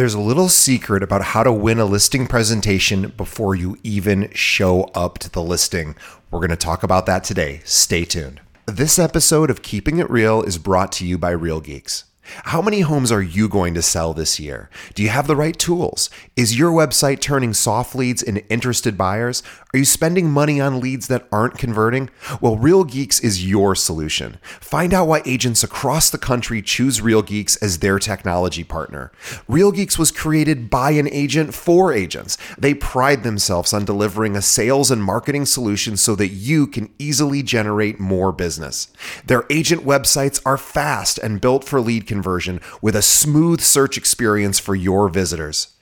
There's a little secret about how to win a listing presentation before you even show up to the listing. We're going to talk about that today. Stay tuned. This episode of Keeping It Real is brought to you by Real Geeks. How many homes are you going to sell this year? Do you have the right tools? Is your website turning soft leads into interested buyers? Are you spending money on leads that aren't converting? Well, Real Geeks is your solution. Find out why agents across the country choose Real Geeks as their technology partner. Real Geeks was created by an agent for agents. They pride themselves on delivering a sales and marketing solution so that you can easily generate more business. Their agent websites are fast and built for lead conversion conversion with a smooth search experience for your visitors.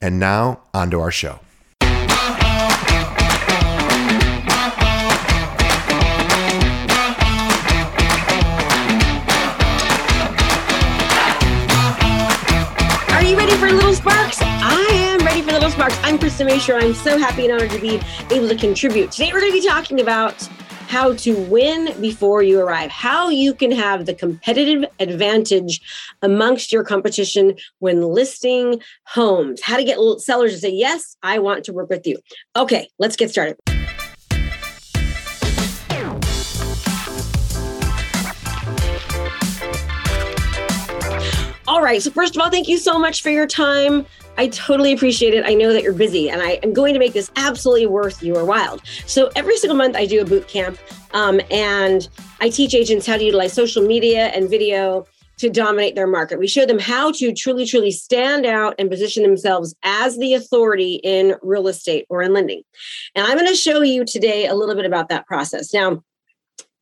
And now, on to our show. Are you ready for Little Sparks? I am ready for Little Sparks. I'm Krista Mashore. I'm so happy and honored to be able to contribute. Today, we're going to be talking about how to win before you arrive, how you can have the competitive advantage amongst your competition when listing homes, how to get sellers to say, Yes, I want to work with you. Okay, let's get started. All right. So, first of all, thank you so much for your time. I totally appreciate it. I know that you're busy, and I am going to make this absolutely worth your while. So every single month, I do a boot camp, um, and I teach agents how to utilize social media and video to dominate their market. We show them how to truly, truly stand out and position themselves as the authority in real estate or in lending. And I'm going to show you today a little bit about that process. Now,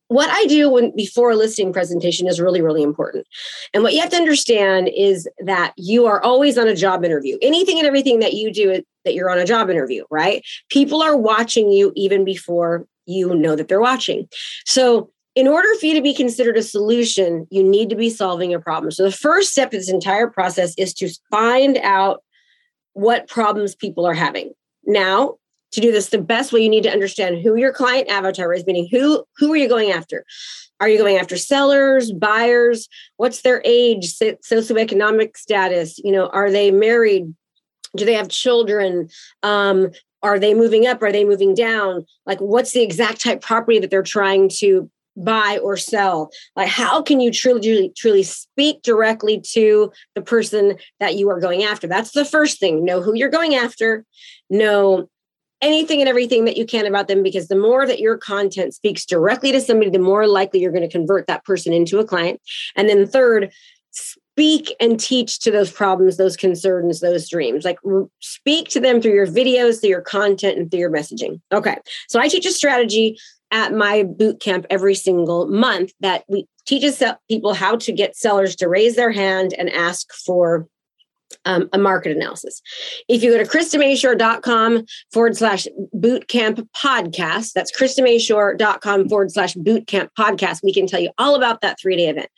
what I do when before a listing presentation is really, really important. And what you have to understand is that you are always on a job interview. Anything and everything that you do that you're on a job interview, right? People are watching you even before you know that they're watching. So in order for you to be considered a solution, you need to be solving a problem. So the first step of this entire process is to find out what problems people are having. Now, to do this the best way you need to understand who your client avatar is meaning who who are you going after? Are you going after sellers buyers? What's their age socioeconomic status? You know are they married? Do they have children? Um, are they moving up? Are they moving down? Like what's the exact type property that they're trying to buy or sell? Like how can you truly truly, truly speak directly to the person that you are going after? That's the first thing. Know who you're going after. Know anything and everything that you can about them because the more that your content speaks directly to somebody, the more likely you're going to convert that person into a client. And then third, speak and teach to those problems, those concerns, those dreams. Like speak to them through your videos, through your content, and through your messaging. Okay. So I teach a strategy at my boot camp every single month that we teaches people how to get sellers to raise their hand and ask for um, a market analysis. If you go to KristaMashore.com forward slash bootcamp podcast, that's KristaMashore.com forward slash bootcamp podcast, we can tell you all about that three day event.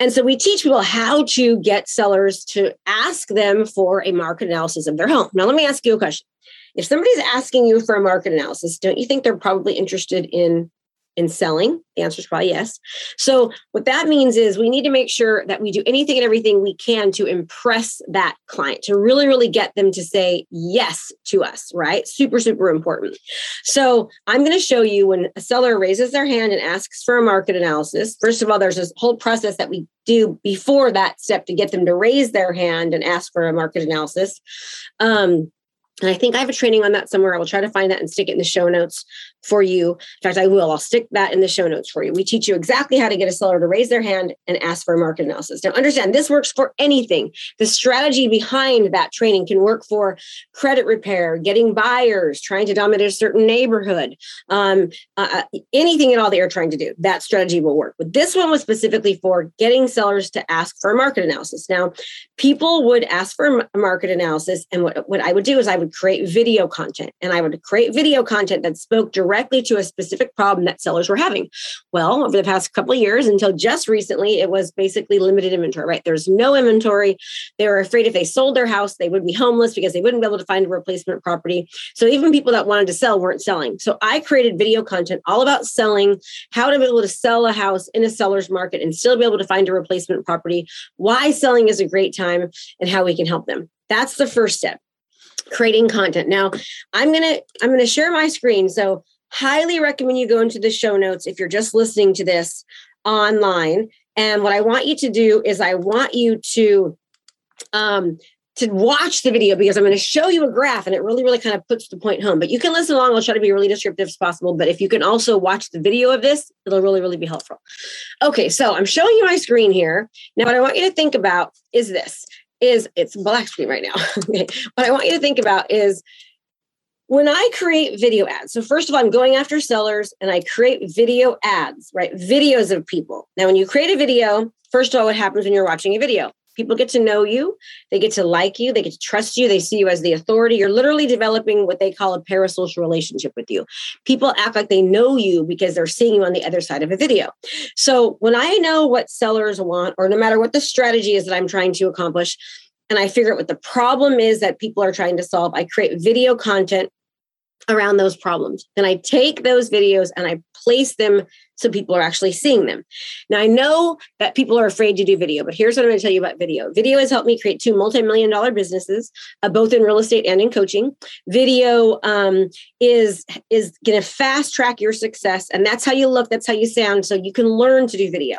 And so we teach people how to get sellers to ask them for a market analysis of their home. Now, let me ask you a question. If somebody's asking you for a market analysis, don't you think they're probably interested in in selling? The answer is probably yes. So, what that means is we need to make sure that we do anything and everything we can to impress that client, to really, really get them to say yes to us, right? Super, super important. So, I'm going to show you when a seller raises their hand and asks for a market analysis. First of all, there's this whole process that we do before that step to get them to raise their hand and ask for a market analysis. Um, And I think I have a training on that somewhere. I will try to find that and stick it in the show notes for you. In fact, I will. I'll stick that in the show notes for you. We teach you exactly how to get a seller to raise their hand and ask for a market analysis. Now, understand this works for anything. The strategy behind that training can work for credit repair, getting buyers, trying to dominate a certain neighborhood, um, uh, uh anything at all that you're trying to do. That strategy will work. But this one was specifically for getting sellers to ask for a market analysis. Now, people would ask for a market analysis, and what, what I would do is I would create video content, and I would create video content that spoke directly directly to a specific problem that sellers were having. Well, over the past couple of years, until just recently, it was basically limited inventory, right? There's no inventory. They were afraid if they sold their house, they would be homeless because they wouldn't be able to find a replacement property. So even people that wanted to sell weren't selling. So I created video content all about selling, how to be able to sell a house in a seller's market and still be able to find a replacement property, why selling is a great time, and how we can help them. That's the first step creating content now i'm going to i'm going to share my screen so highly recommend you go into the show notes if you're just listening to this online. And what I want you to do is I want you to um, to watch the video because I'm going to show you a graph and it really, really kind of puts the point home. But you can listen along. I'll try to be really descriptive as possible. But if you can also watch the video of this, it'll really, really be helpful. Okay, so I'm showing you my screen here. Now, what I want you to think about is this is it's black screen right now. okay. What I want you to think about is when I create video ads, so first of all, I'm going after sellers and I create video ads, right? Videos of people. Now, when you create a video, first of all, what happens when you're watching a video? People get to know you, they get to like you, they get to trust you, they see you as the authority. You're literally developing what they call a parasocial relationship with you. People act like they know you because they're seeing you on the other side of a video. So when I know what sellers want, or no matter what the strategy is that I'm trying to accomplish, and I figure out what the problem is that people are trying to solve. I create video content around those problems. Then I take those videos and I place them so people are actually seeing them. Now, I know that people are afraid to do video, but here's what I'm going to tell you about video. Video has helped me create two multi-million dollar businesses, uh, both in real estate and in coaching. Video um, is is going to fast track your success, and that's how you look, that's how you sound, so you can learn to do video.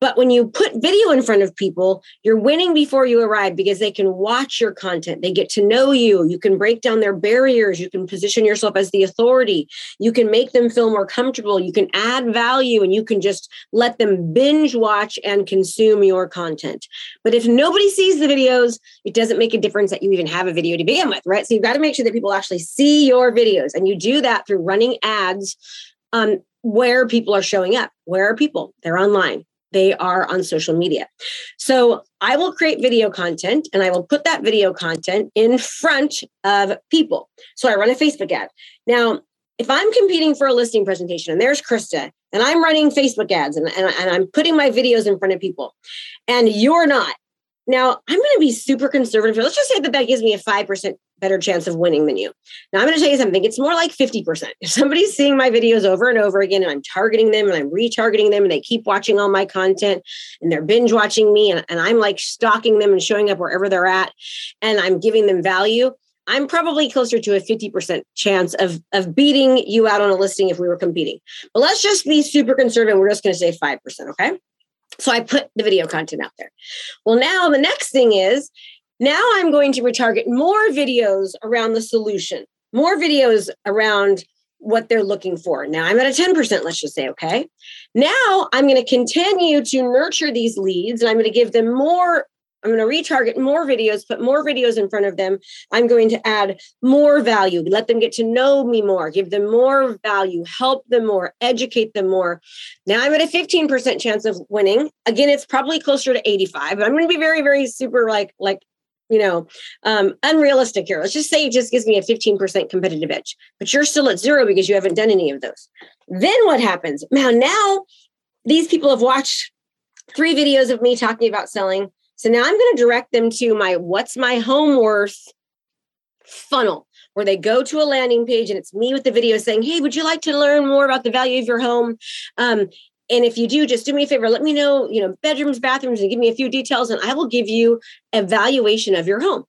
But when you put video in front of people, you're winning before you arrive because they can watch your content. They get to know you. You can break down their barriers. You can position yourself as the authority. You can make them feel more comfortable. You can add value value and you can just let them binge watch and consume your content. But if nobody sees the videos, it doesn't make a difference that you even have a video to begin with, right? So you've got to make sure that people actually see your videos. And you do that through running ads um, where people are showing up. Where are people? They're online they are on social media. So I will create video content and I will put that video content in front of people. So I run a Facebook ad. Now, if I'm competing for a listing presentation and there's Krista and I'm running Facebook ads and, and, and I'm putting my videos in front of people and you're not, now I'm going to be super conservative. Let's just say that that gives me a 5% better chance of winning than you. Now I'm going to tell you something. It's more like 50%. If somebody's seeing my videos over and over again and I'm targeting them and I'm retargeting them and they keep watching all my content and they're binge watching me and, and I'm like stalking them and showing up wherever they're at and I'm giving them value, I'm probably closer to a 50% chance of, of beating you out on a listing if we were competing. But let's just be super conservative. We're just going to say 5%. Okay. So I put the video content out there. Well, now the next thing is now I'm going to retarget more videos around the solution, more videos around what they're looking for. Now I'm at a 10%, let's just say, okay. Now I'm going to continue to nurture these leads and I'm going to give them more I'm going to retarget more videos, put more videos in front of them. I'm going to add more value, let them get to know me more, give them more value, help them more, educate them more. Now I'm at a 15% chance of winning. Again, it's probably closer to 85, but I'm going to be very, very super like, like, you know, um, unrealistic here. Let's just say it just gives me a 15% competitive edge, but you're still at zero because you haven't done any of those. Then what happens? Now, now these people have watched three videos of me talking about selling so now I'm going to direct them to my what's my home worth funnel where they go to a landing page and it's me with the video saying, Hey, would you like to learn more about the value of your home? Um, and if you do, just do me a favor, let me know, you know, bedrooms, bathrooms, and give me a few details, and I will give you a valuation of your home.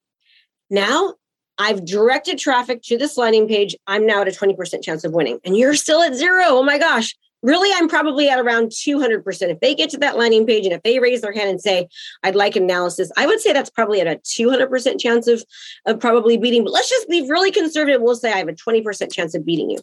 Now I've directed traffic to this landing page. I'm now at a 20% chance of winning. And you're still at zero. Oh my gosh. Really i'm probably at around 200% if they get to that landing page and if they raise their hand and say i'd like an analysis i would say that's probably at a 200% chance of, of probably beating but let's just be really conservative. We'll say i have a 20% chance of beating you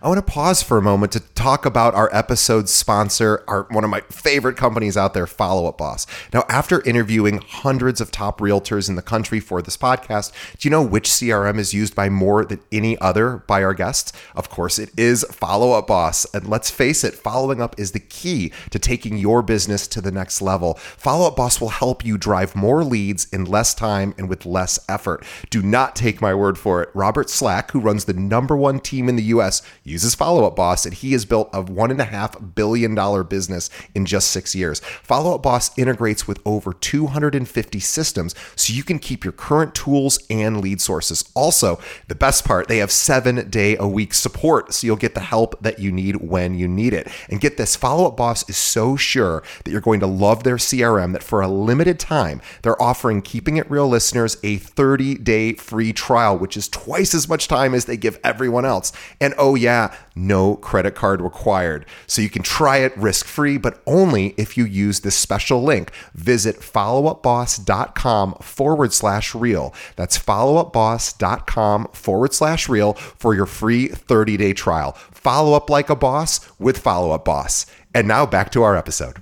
I want to pause for a moment to talk about our episode sponsor, our one of my favorite companies out there, Follow Up Boss. Now, after interviewing hundreds of top realtors in the country for this podcast, do you know which CRM is used by more than any other by our guests? Of course, it is Follow Up Boss. And let's face it, following up is the key to taking your business to the next level. Follow Up Boss will help you drive more leads in less time and with less effort. Do not take my word for it. Robert Slack, who runs the number one team in the US, uses Follow Up Boss, and he has built a $1.5 billion business in just six years. Follow Up Boss integrates with over 250 systems so you can keep your current tools and lead sources. Also, the best part, they have seven day a week support, so you'll get the help that you need when you need it. And get this Follow Up Boss is so sure that you're going to love their CRM that for a limited time, they're offering Keeping It Real listeners a 30 day free trial, which is twice as much time as they give everyone else. And oh, yeah, no credit card required. So you can try it risk free, but only if you use this special link. Visit followupboss.com forward slash real. That's followupboss.com forward slash real for your free 30 day trial. Follow up like a boss with Follow Up Boss. And now back to our episode.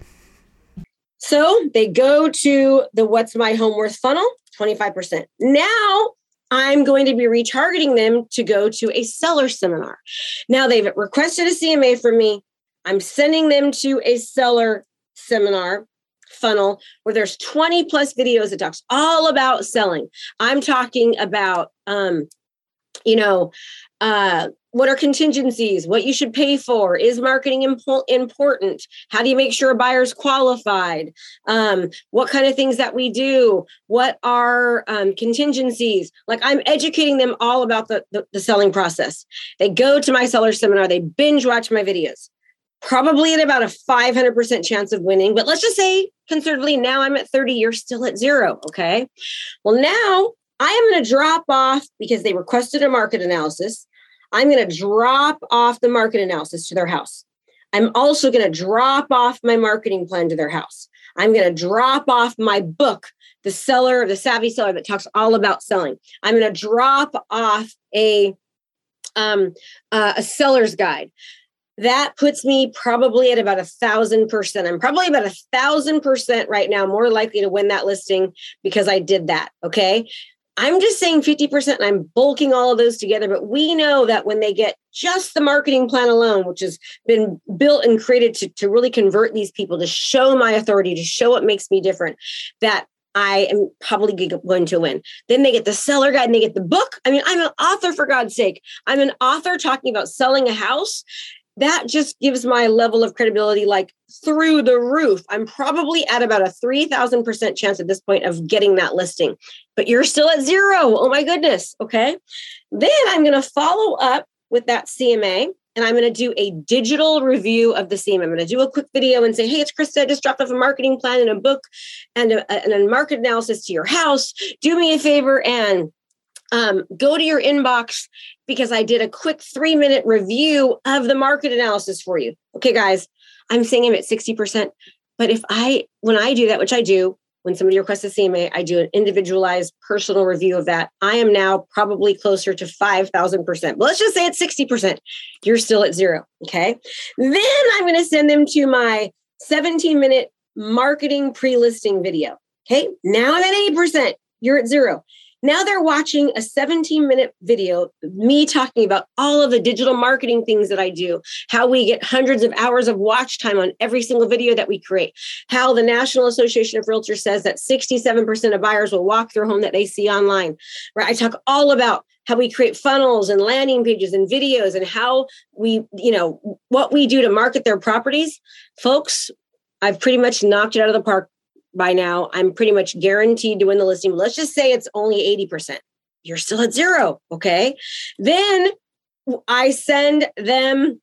So they go to the What's My Home Worth funnel, 25%. Now I'm going to be retargeting them to go to a seller seminar. Now they've requested a CMA from me. I'm sending them to a seller seminar funnel where there's 20 plus videos that talks all about selling. I'm talking about um, you know, uh, what are contingencies? What you should pay for? Is marketing impo- important? How do you make sure a buyer's qualified? Um, what kind of things that we do? What are um, contingencies? Like i'm educating them all about the, the, the selling process. They go to my seller seminar they binge watch my videos. Probably at about a 500% chance of winning but let's just say conservatively now i'm at 30 you're still at zero okay? Well now I am going to drop off because they requested a market analysis. I'm going to drop off the market analysis to their house. I'm also going to drop off my marketing plan to their house. I'm going to drop off my book, The Seller, The Savvy Seller, that talks all about selling. I'm going to drop off a um, uh, a seller's guide. That puts me probably at about a thousand percent. I'm probably about a thousand percent right now more likely to win that listing because I did that. Okay. I'm just saying 50% and I'm bulking all of those together. But we know that when they get just the marketing plan alone, which has been built and created to, to really convert these people, to show my authority, to show what makes me different, that I am probably going to win. Then they get the seller guide and they get the book. I mean, I'm an author for God's sake. I'm an author talking about selling a house that just gives my level of credibility like through the roof. I'm probably at about a 3000% chance at this point of getting that listing, but you're still at zero. Oh my goodness. Okay. Then I'm going to follow up with that CMA and I'm going to do a digital review of the CMA. I'm going to do a quick video and say, hey, it's Krista. I just dropped off a marketing plan and a book and a, and a market analysis to your house. Do me a favor and um, go to your inbox because I did a quick three minute review of the market analysis for you. Okay, guys, I'm saying I'm at 60%. But if I, when I do that, which I do, when somebody requests a CMA, I do an individualized personal review of that. I am now probably closer to 5,000%. But let's just say it's 60%. You're still at zero. Okay. Then I'm going to send them to my 17 minute marketing pre listing video. Okay. Now I'm at 80%. You're at zero. Now they're watching a 17 minute video, me talking about all of the digital marketing things that I do, how we get hundreds of hours of watch time on every single video that we create, how the National Association of Realtors says that 67% of buyers will walk through home that they see online. Right? I talk all about how we create funnels and landing pages and videos and how we, you know, what we do to market their properties. Folks, I've pretty much knocked it out of the park by now, I'm pretty much guaranteed to win the listing. Let's just say it's only 80%. You're still at zero. Okay. Then I send them,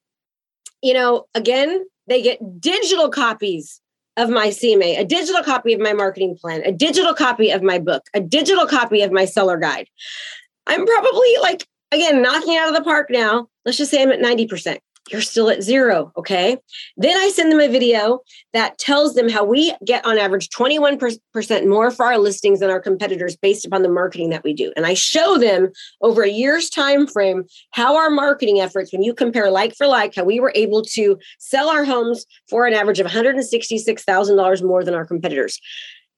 you know, again, they get digital copies of my CMA, a digital copy of my marketing plan, a digital copy of my book, a digital copy of my seller guide. I'm probably like, again, knocking out of the park now. Let's just say I'm at 90%. You're still at zero. Okay. Then I send them a video that tells them how we get on average 21% more for our listings than our competitors based upon the marketing that we do. And I show them over a year's time frame how our marketing efforts, when you compare like for like, how we were able to sell our homes for an average of $166,000 more than our competitors.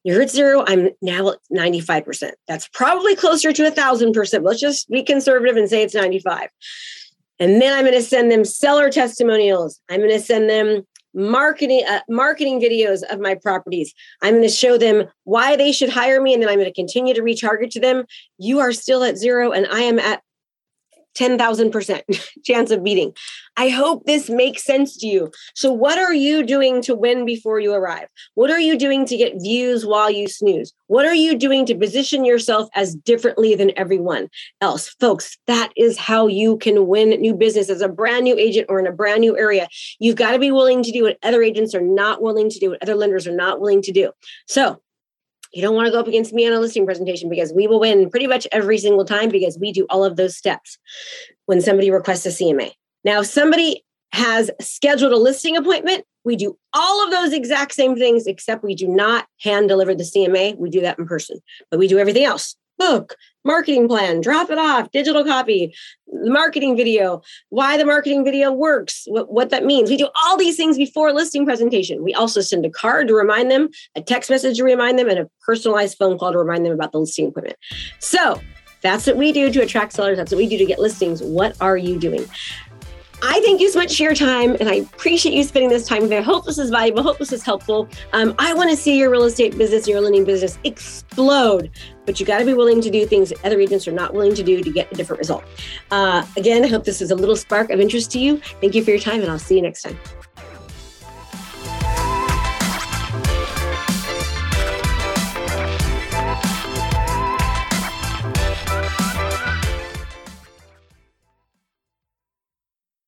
You're at zero. I'm now at 95%. That's probably closer to a thousand percent. Let's just be conservative and say it's 95. And then I'm going to send them seller testimonials. I'm going to send them marketing uh, marketing videos of my properties. I'm going to show them why they should hire me and then I'm going to continue to retarget to them. You are still at zero and I am at 10,000% chance of beating. I hope this makes sense to you. So, what are you doing to win before you arrive? What are you doing to get views while you snooze? What are you doing to position yourself as differently than everyone else? Folks, that is how you can win new business as a brand new agent or in a brand new area. You've got to be willing to do what other agents are not willing to do, what other lenders are not willing to do. So, you don't want to go up against me on a listing presentation because we will win pretty much every single time because we do all of those steps when somebody requests a CMA. Now, if somebody has scheduled a listing appointment, we do all of those exact same things, except we do not hand deliver the CMA. We do that in person, but we do everything else book, marketing plan, drop it off, digital copy, marketing video, why the marketing video works, what, what that means. We do all these things before listing presentation. We also send a card to remind them, a text message to remind them, and a personalized phone call to remind them about the listing appointment. So that's what we do to attract sellers. That's what we do to get listings. What are you doing? I thank you so much for your time, and I appreciate you spending this time with me. I hope this is valuable. I hope this is helpful. Um, I want to see your real estate business, your lending business explode, but you got to be willing to do things other agents are not willing to do to get a different result. Uh, again, I hope this is a little spark of interest to you. Thank you for your time, and I'll see you next time.